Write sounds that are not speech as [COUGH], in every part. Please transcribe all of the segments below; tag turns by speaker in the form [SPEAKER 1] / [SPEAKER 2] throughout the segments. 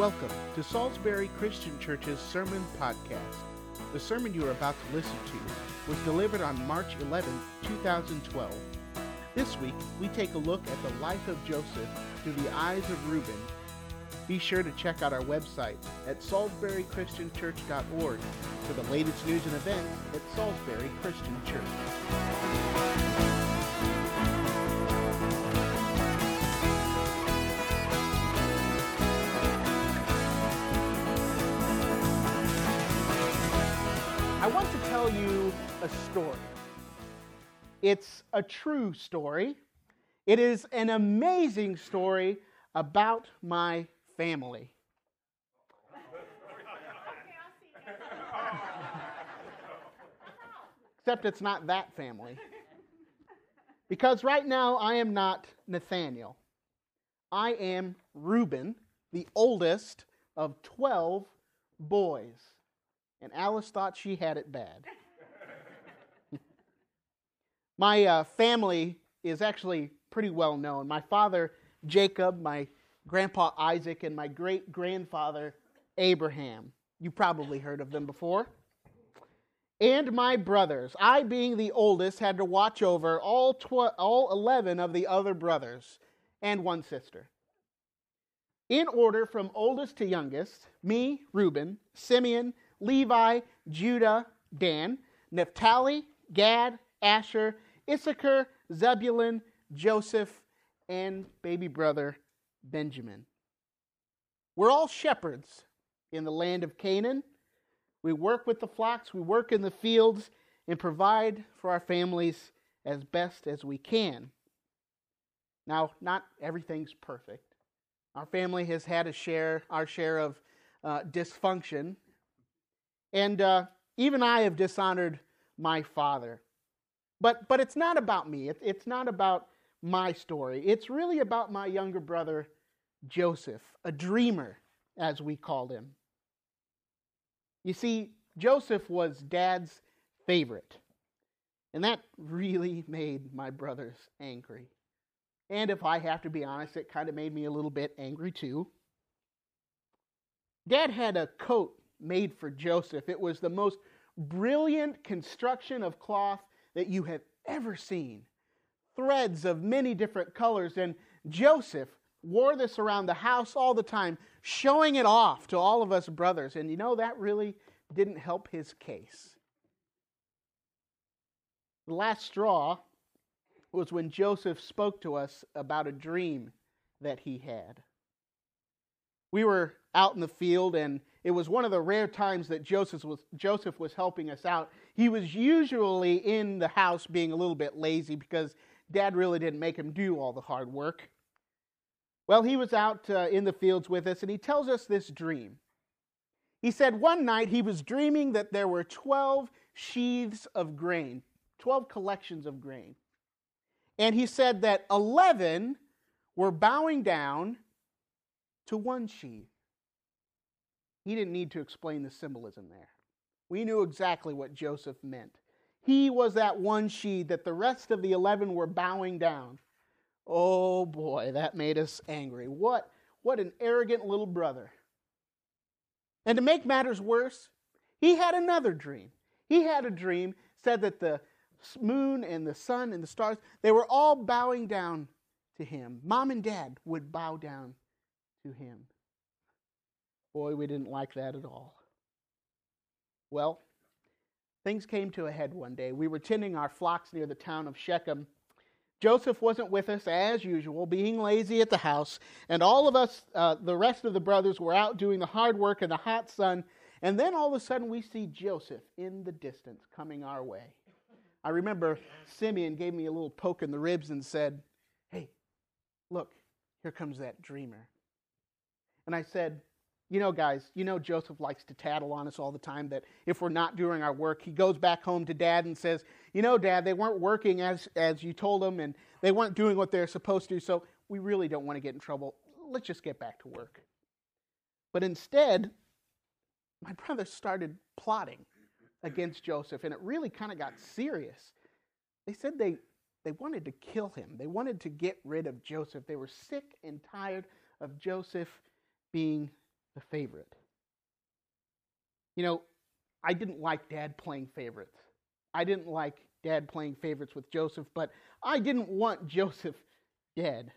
[SPEAKER 1] Welcome to Salisbury Christian Church's Sermon Podcast. The sermon you are about to listen to was delivered on March 11, 2012. This week, we take a look at the life of Joseph through the eyes of Reuben. Be sure to check out our website at salisburychristianchurch.org for the latest news and events at Salisbury Christian Church. Tell you a story. It's a true story. It is an amazing story about my family. Except it's not that family. Because right now I am not Nathaniel. I am Reuben, the oldest of 12 boys. And Alice thought she had it bad. My uh, family is actually pretty well known. My father, Jacob, my grandpa Isaac, and my great grandfather, Abraham. You probably heard of them before. And my brothers. I, being the oldest, had to watch over all, tw- all 11 of the other brothers and one sister. In order from oldest to youngest, me, Reuben, Simeon, Levi, Judah, Dan, Naphtali, Gad, Asher, Issachar, Zebulun, Joseph, and baby brother Benjamin. We're all shepherds in the land of Canaan. We work with the flocks, we work in the fields, and provide for our families as best as we can. Now, not everything's perfect. Our family has had a share, our share of uh, dysfunction and uh, even I have dishonored my father. But, but it's not about me. It, it's not about my story. It's really about my younger brother, Joseph, a dreamer, as we called him. You see, Joseph was dad's favorite. And that really [LAUGHS] made my brothers angry. And if I have to be honest, it kind of made me a little bit angry too. Dad had a coat made for Joseph. It was the most brilliant construction of cloth that you have ever seen. Threads of many different colors, and Joseph wore this around the house all the time, showing it off to all of us brothers. And you know, that really didn't help his case. The last straw was when Joseph spoke to us about a dream that he had. We were out in the field, and it was one of the rare times that Joseph was, Joseph was helping us out. He was usually in the house being a little bit lazy because dad really didn't make him do all the hard work. Well, he was out uh, in the fields with us, and he tells us this dream. He said one night he was dreaming that there were 12 sheaths of grain, 12 collections of grain. And he said that 11 were bowing down to one sheath. He didn't need to explain the symbolism there. We knew exactly what Joseph meant. He was that one sheath that the rest of the 11 were bowing down. Oh boy, that made us angry. What, what an arrogant little brother. And to make matters worse, he had another dream. He had a dream, said that the moon and the sun and the stars, they were all bowing down to him. Mom and dad would bow down to him. Boy, we didn't like that at all. Well, things came to a head one day. We were tending our flocks near the town of Shechem. Joseph wasn't with us as usual, being lazy at the house, and all of us, uh, the rest of the brothers, were out doing the hard work in the hot sun. And then all of a sudden, we see Joseph in the distance coming our way. I remember Simeon gave me a little poke in the ribs and said, Hey, look, here comes that dreamer. And I said, You know, guys, you know Joseph likes to tattle on us all the time that if we're not doing our work, he goes back home to dad and says, You know, dad, they weren't working as, as you told them and they weren't doing what they're supposed to, so we really don't want to get in trouble. Let's just get back to work. But instead, my brother started plotting against Joseph, and it really kind of got serious. They said they, they wanted to kill him, they wanted to get rid of Joseph. They were sick and tired of Joseph being the favorite. You know, I didn't like dad playing favorites. I didn't like dad playing favorites with Joseph, but I didn't want [LAUGHS] Joseph dead.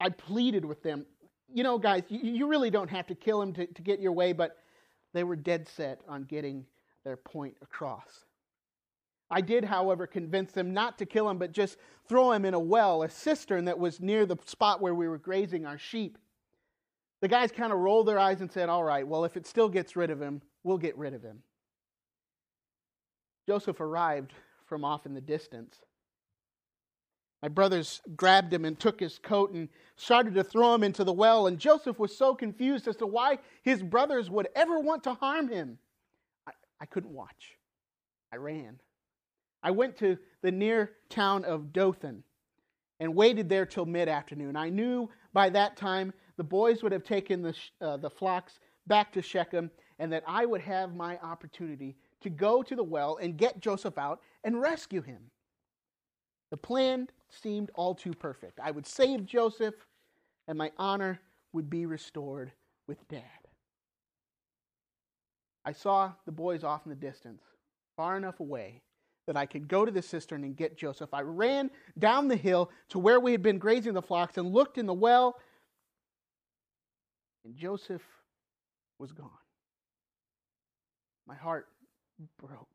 [SPEAKER 1] I pleaded with them. You know, guys, you, really don't have to kill him to, to get your way, but they were dead set on getting their point across. I did, however, convince them not to kill him, but just throw him in a well, a cistern that was near the spot where we were grazing our sheep. The guys kind of rolled their eyes and said, All right, well, if it still gets rid of him, we'll get rid of him. Joseph arrived from off in the distance. My brothers grabbed him and took his coat and started to throw him into the well, and Joseph was so confused as to why his brothers would ever want to harm him. I, I couldn't watch. I ran. I went to the near town of Dothan and waited there till mid afternoon. I knew by that time the boys would have taken the, uh, the flocks back to Shechem and that I would have my opportunity to go to the well and get Joseph out and rescue him. The plan seemed all too perfect. I would save Joseph, and my honor would be restored with dad. I saw the boys off in the distance, far enough away that I could go to the cistern and get Joseph. I ran down the hill to where we had been grazing the flocks and looked in the well, and Joseph was gone. My heart broke.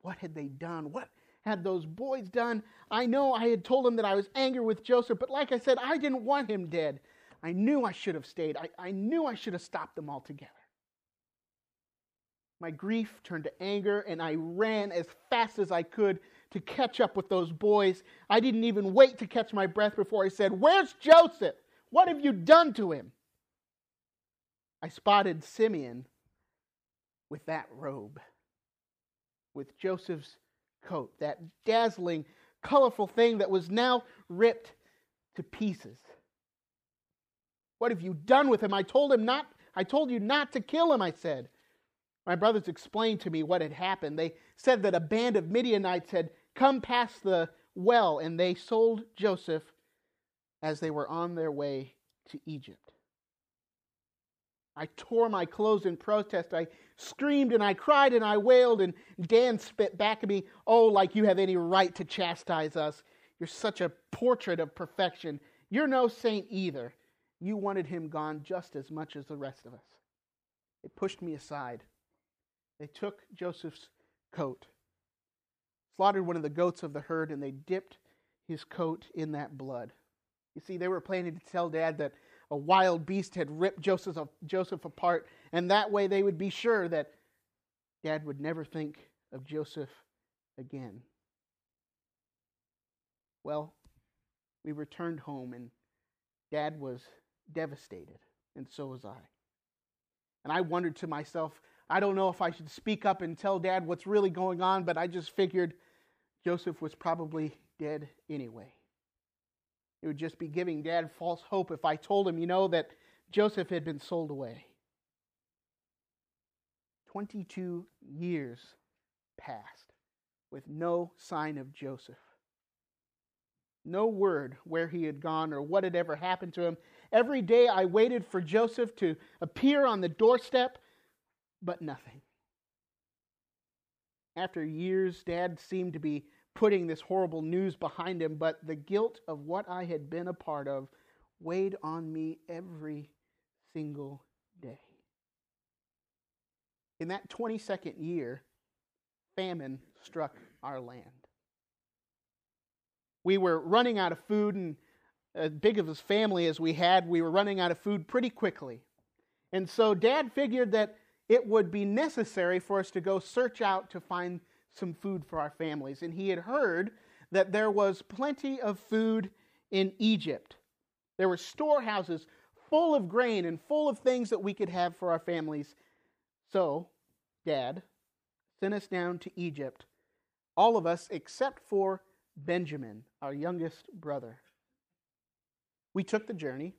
[SPEAKER 1] What had they done? What had those boys done? I know I had told them that I was angry with Joseph, but like I said, I didn't want him dead. I knew I should have stayed. I, I knew I should have stopped them altogether. My grief turned to anger, and I ran as fast as I could to catch up with those boys. I didn't even wait to catch my breath before I said, Where's Joseph? What have you done to him? I spotted Simeon with that robe, with Joseph's coat, that dazzling, colorful thing that was now ripped to pieces. What have you done with him? I told him not I told you not to kill him, I said. My brothers explained to me what had happened. They said that a band of Midianites had come past the well and they sold Joseph as they were on their way to Egypt. I tore my clothes in protest. I screamed and I cried and I wailed, and Dan spit back at me, Oh, like you have any right to chastise us. You're such a portrait of perfection. You're no saint either. You wanted him gone just as much as the rest of us. They pushed me aside. They took Joseph's coat, slaughtered one of the goats of the herd, and they dipped his coat in that blood. You see, they were planning to tell Dad that a wild beast had ripped Joseph, Joseph apart, and that way they would be sure that Dad would never think of Joseph again. Well, we returned home, and Dad was devastated, and so was I. And I wondered to myself, I don't know if I should speak up and tell Dad what's really going on, but I just figured Joseph was probably dead anyway. It would just be giving Dad false hope if I told him, you know, that Joseph had been sold away. 22 years passed with no sign of Joseph. No word where he had gone or what had ever happened to him. Every day I waited for Joseph to appear on the doorstep but nothing. After years, Dad seemed to be putting this horrible news behind him, but the guilt of what I had been a part of weighed on me every single day. In that 22nd year, famine struck our land. We were running out of food, and as big of a family as we had, we were running out of food pretty quickly. And so Dad figured that it would be necessary for us to go search out to find some food for our families. And he had heard that there was plenty of food in Egypt. There were storehouses full of grain and full of things that we could have for our families. So, Dad sent us down to Egypt, all of us except for Benjamin, our youngest brother. We took the journey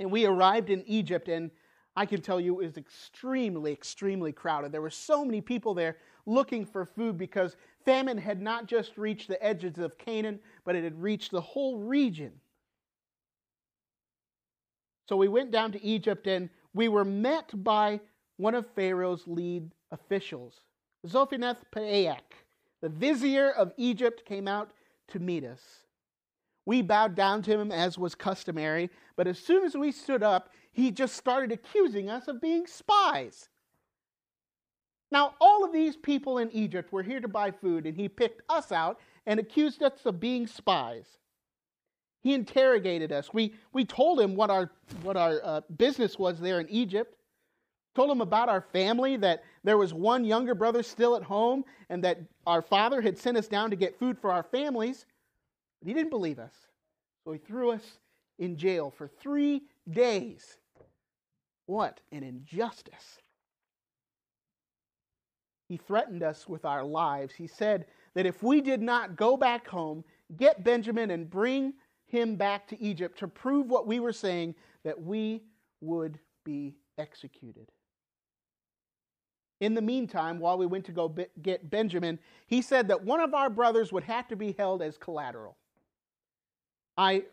[SPEAKER 1] and we arrived in Egypt and I can tell you, is extremely, extremely crowded. There were so many people there looking for food because famine had not just reached the edges of Canaan, but it had reached the whole region. So we went down to Egypt and we were met by one of Pharaoh's lead officials, Zophaneth Paeak. The vizier of Egypt came out to meet us. We bowed down to him as was customary, but as soon as we stood up, he just started accusing us of being spies. Now, all of these people in Egypt were here to buy food, and he picked us out and accused us of being spies. He interrogated us. We, we told him what our, what our uh, business was there in Egypt, told him about our family, that there was one younger brother still at home, and that our father had sent us down to get food for our families. But he didn't believe us. So he threw us in jail for three days. What an injustice. He threatened us with our lives. He said that if we did not go back home, get Benjamin, and bring him back to Egypt to prove what we were saying, that we would be executed. In the meantime, while we went to go get Benjamin, he said that one of our brothers would have to be held as collateral. I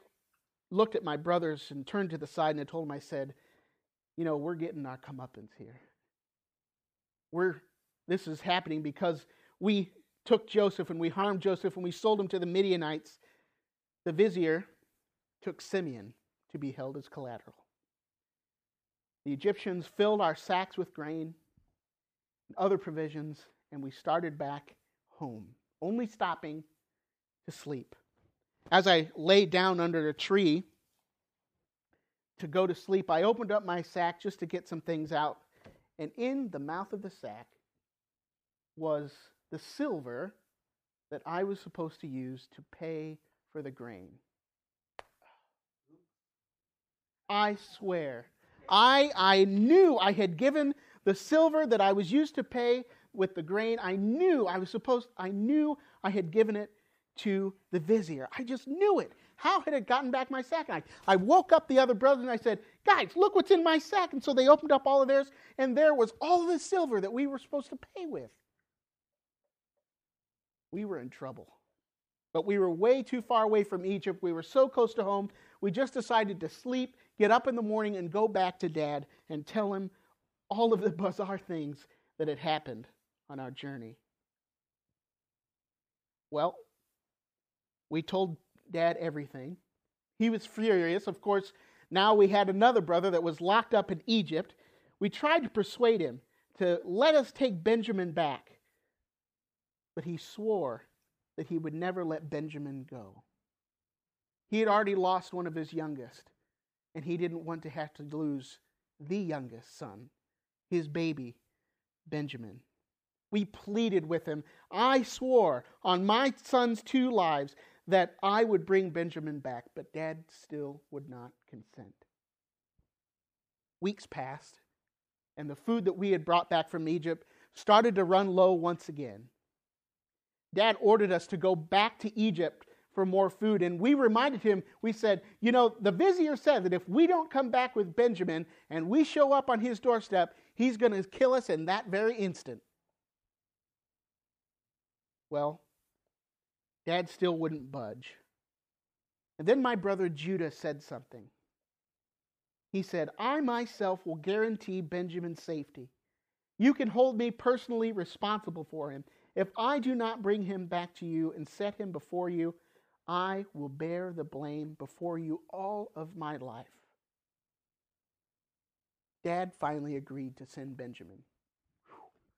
[SPEAKER 1] looked at my brothers and turned to the side and I told them, I said, You know, we're getting our comeuppance here. We're, this is happening because we took Joseph and we harmed Joseph and we sold him to the Midianites. The vizier took Simeon to be held as collateral. The Egyptians filled our sacks with grain and other provisions, and we started back home, only stopping to sleep. As I lay down under a tree to go to sleep, I opened up my sack just to get some things out, and in the mouth of the sack was the silver that I was supposed to use to pay for the grain. I swear. I, I knew I had given the silver that I was used to pay with the grain. I knew I was supposed, I knew I had given it to the vizier. I just knew it. How had it gotten back my sack? I, I woke up the other brothers and I said, Guys, look what's in my sack. And so they opened up all of theirs, and there was all the silver that we were supposed to pay with. We were in trouble. But we were way too far away from Egypt. We were so close to home. We just decided to sleep, get up in the morning, and go back to dad and tell him all of the [LAUGHS] bizarre things that had happened on our journey. Well, we told dad everything. He was furious. Of course, now we had another brother that was locked up in Egypt. We tried to persuade him to let us take Benjamin back, but he swore that he would never let Benjamin go. He had already lost one of his youngest, and he didn't want to have to lose the youngest son, his baby, Benjamin. We pleaded with him. I swore on my son's two lives that I would bring Benjamin back, but dad still would not consent. Weeks passed, and the food that we had brought back from Egypt started to run low once again. Dad ordered us to go back to Egypt for more food, and we reminded him, we said, You know, the vizier said that if we don't come back with Benjamin and we show up on his doorstep, he's going to kill us in that very instant. Well, Dad still wouldn't budge. And then my brother Judah said something. He said, I myself will guarantee Benjamin's safety. You can hold me personally responsible for him. If I do not bring him back to you and set him before you, I will bear the blame before you all of my life. Dad finally agreed to send Benjamin.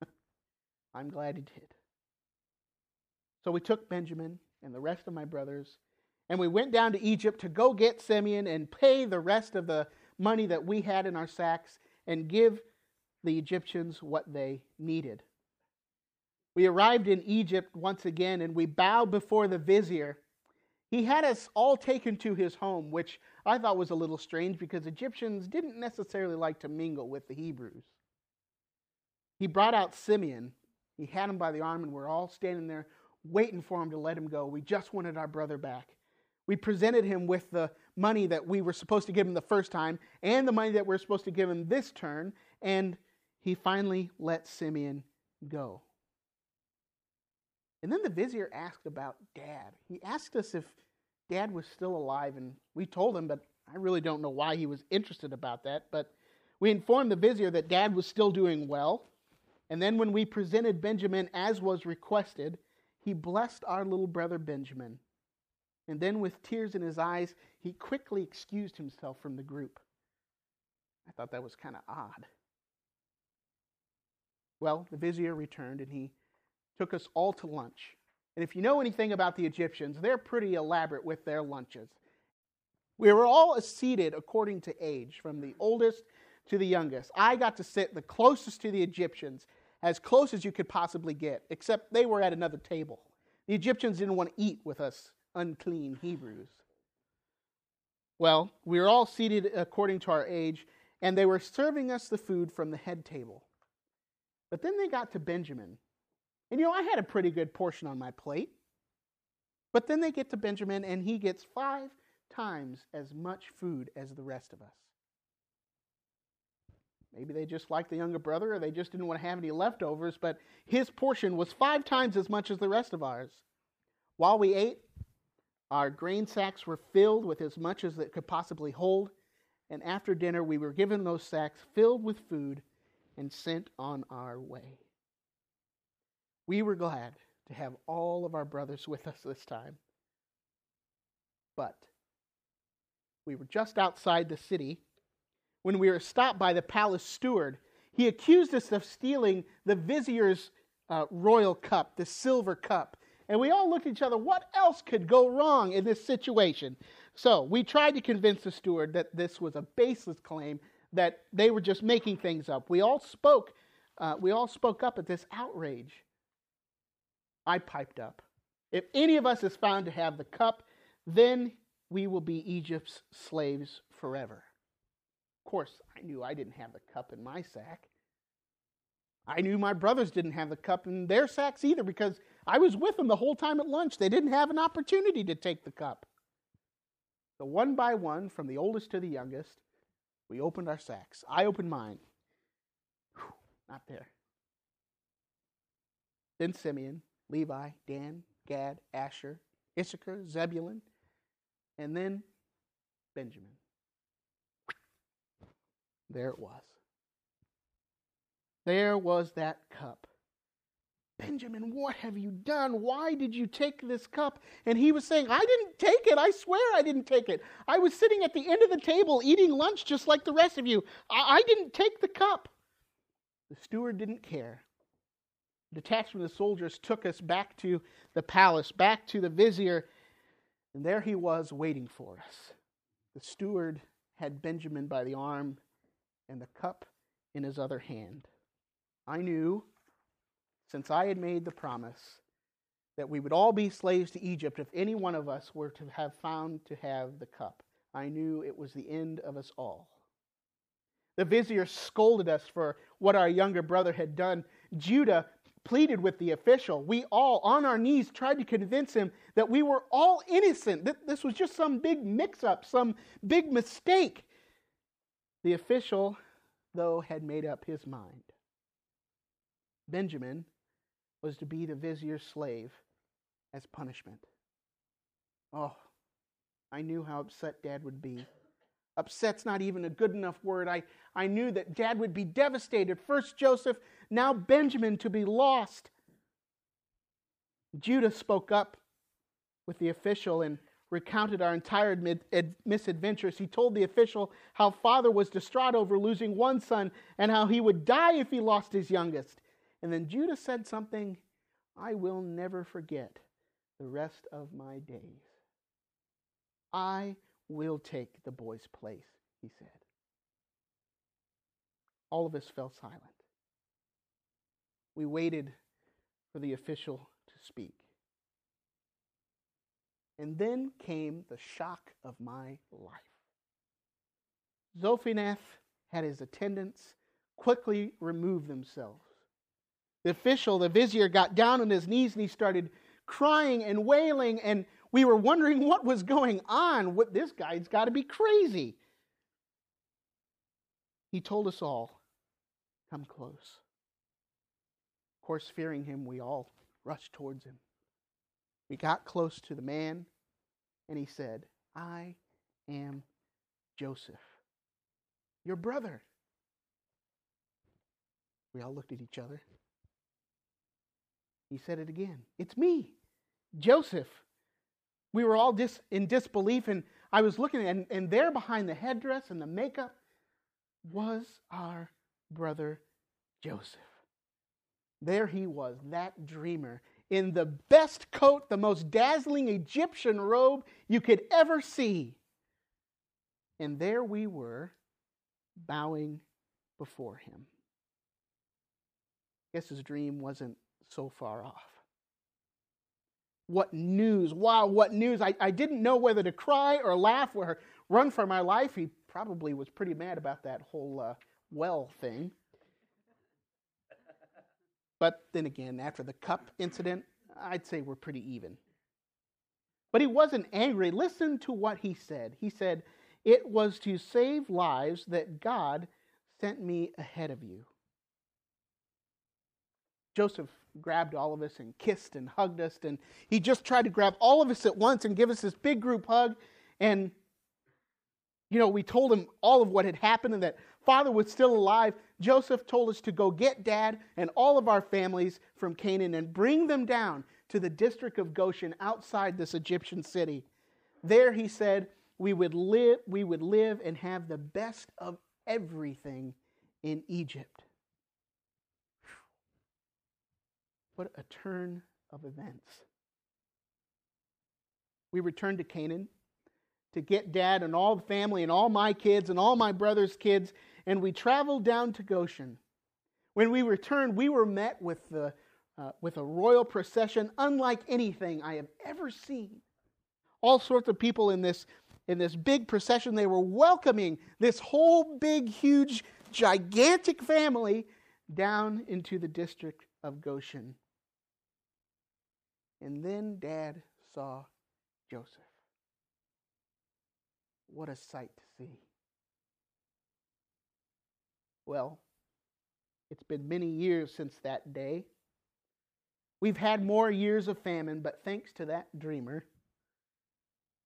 [SPEAKER 1] [LAUGHS] I'm glad he did. So we took Benjamin and the rest of my brothers, and we went down to Egypt to go get Simeon and pay the rest of the money that we had in our sacks and give the Egyptians what they needed. We arrived in Egypt once again and we bowed before the vizier. He had us all taken to his home, which I thought was a little strange because Egyptians didn't necessarily like to mingle with the Hebrews. He brought out Simeon. He had him by the arm, and we're all standing there waiting for him to let him go. We just wanted our brother back. We presented him with the money that we were supposed to give him the first time and the money that we are supposed to give him this turn, and he finally let Simeon go. And then the vizier asked about dad. He asked us if dad was still alive, and we told him, but I really don't know why he was interested about that, but we informed the vizier that dad was still doing well. And then when we presented Benjamin as was requested, he blessed our little brother Benjamin. And then, with tears in his eyes, he quickly excused himself from the group. I thought that was kind of odd. Well, the vizier returned and he took us all to lunch. And if you know anything about the Egyptians, they're pretty elaborate with their lunches. We were all seated according to age, from the oldest to the youngest. I got to sit the closest to the Egyptians, as close as you could possibly get, except they were at another table. The Egyptians didn't want to eat with us unclean Hebrews. Well, we were all seated according to our age, and they were serving us the food from the head table. But then they got to Benjamin. And you know, I had a pretty good portion on my plate. But then they get to Benjamin, and he gets five times as much food as the rest of us. Maybe they just liked the younger brother, or they just didn't want to have any leftovers, but his portion was five times as much as the rest of ours. While we ate, our grain sacks were filled with as much as it could possibly hold, and after dinner, we were given those sacks filled with food and sent on our way. We were glad to have all of our brothers with us this time. But we were just outside the city when we were stopped by the palace steward. He accused us of stealing the vizier's uh, royal cup, the silver cup. And we all looked at each other, what else could go wrong in this situation? So we tried to convince the steward that this was a baseless claim, that they were just making things up. We all spoke, uh, we all spoke up at this outrage. I piped up. If any of us is found to have the cup, then we will be Egypt's slaves forever. Course, I knew I didn't have the cup in my sack. I knew my brothers didn't have the cup in their sacks either because I was with them the whole time at lunch. They didn't have an opportunity to take the cup. So, one by one, from the oldest to the youngest, we opened our sacks. I opened mine. Whew, not there. Then Simeon, Levi, Dan, Gad, Asher, Issachar, Zebulun, and then Benjamin. There it was. There was that cup. Benjamin, what have you done? Why did you take this cup? And he was saying, I didn't take it. I swear I didn't take it. I was sitting at the end of the table eating lunch just like the rest of you. I, I didn't take the cup. The steward didn't care. A detachment of soldiers took us back to the palace, back to the vizier, and there he was waiting for us. The steward had Benjamin by the arm and the cup in his other hand. I knew, since I had made the promise, that we would all be slaves to Egypt if any one of us were to have found to have the cup. I knew it was the end of us all. The vizier scolded us for what our younger brother had done. Judah pleaded with the official. We all, on our knees, tried to convince him that we were all innocent, that this was just some big mix up, some big mistake. The official, though, had made up his mind. Benjamin was to be the vizier's slave as punishment. Oh, I knew how upset Dad would be. Upset's not even a good enough word. I, I knew that Dad would be devastated. First Joseph, now Benjamin to be lost. Judah spoke up with the official and recounted our entire misadventures. He told the official how father was distraught over losing one son and how he would die if he lost his youngest. And then Judah said something I will never forget the rest of my days. I will take the boy's place, he said. All of us fell silent. We waited for the official to speak. And then came the shock of my life. Sophonath had his attendants quickly remove themselves. The official, the vizier, got down on his knees and he started crying and wailing, and we were wondering what was going on. What this guy's got to be crazy. He told us all, "Come close." Of course, fearing him, we all rushed towards him. We got close to the man, and he said, I am Joseph, your brother. We all looked at each other. He said it again. It's me, Joseph. We were all dis- in disbelief, and I was looking, and, and there behind the headdress and the makeup was our brother Joseph. There he was, that dreamer, in the best coat, the most dazzling Egyptian robe you could ever see. And there we were, bowing before him. Guess his dream wasn't so far off. What news! Wow, what news! I, I didn't know whether to cry or laugh or run for my life. He probably was pretty mad about that whole uh, well thing. But then again, after the cup incident, I'd say we're pretty even. But he wasn't angry. Listen to what he said. He said, It was to save lives that God sent me ahead of you. Joseph grabbed all of us and kissed and hugged us, and he just tried to grab all of us at once and give us this big group hug. And, you know, we told him all of what had happened and that father was still alive. Joseph told us to go get dad and all of our families from Canaan and bring them down to the district of Goshen outside this Egyptian city. There, he said, we would live, we would live and have the best of everything in Egypt. What a turn of events. We returned to Canaan to get dad and all the family and all my kids and all my brother's kids, and we traveled down to Goshen. When we returned, we were met with, the, uh, with a royal procession unlike anything I have ever seen. All sorts of people in this, in this big procession. They were welcoming this whole big, huge, gigantic family down into the district of Goshen. And then dad saw Joseph. What a sight to see. Well, it's been many years since that day. We've had more years of famine, but thanks to that dreamer,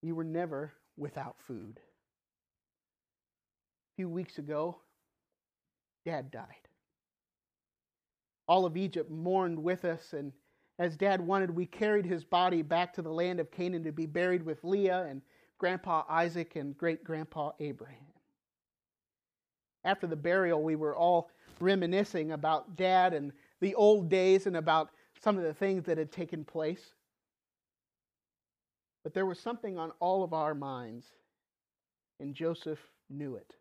[SPEAKER 1] you were never without food. A few weeks ago, Dad died. All of Egypt mourned with us, and as Dad wanted, we carried his body back to the land of Canaan to be buried with Leah and Grandpa Isaac and great grandpa Abraham. After the burial, we were all reminiscing about Dad and the old days and about some of the things that had taken place. But there was something on all of our minds, and Joseph knew it.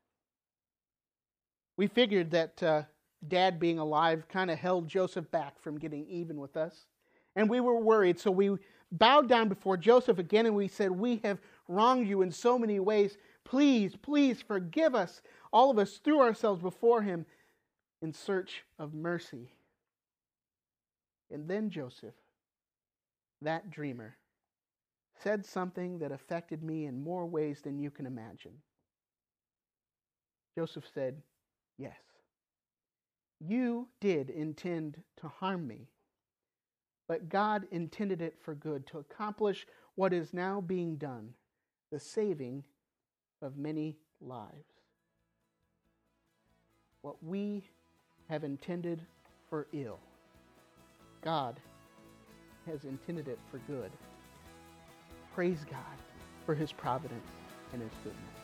[SPEAKER 1] We figured that uh, Dad being alive kind of held Joseph back from getting even with us. And we were worried, so we bowed down before Joseph again and we said, We have wronged you in so many ways. Please, please forgive us. All of us threw ourselves before him in search of mercy. And then Joseph, that dreamer, said something that affected me in more ways than you can imagine. Joseph said, Yes, you did intend to harm me but God intended it for good to accomplish what is now being done the saving of many lives. What we have intended for ill, God has intended it for good. Praise God for his providence and his goodness.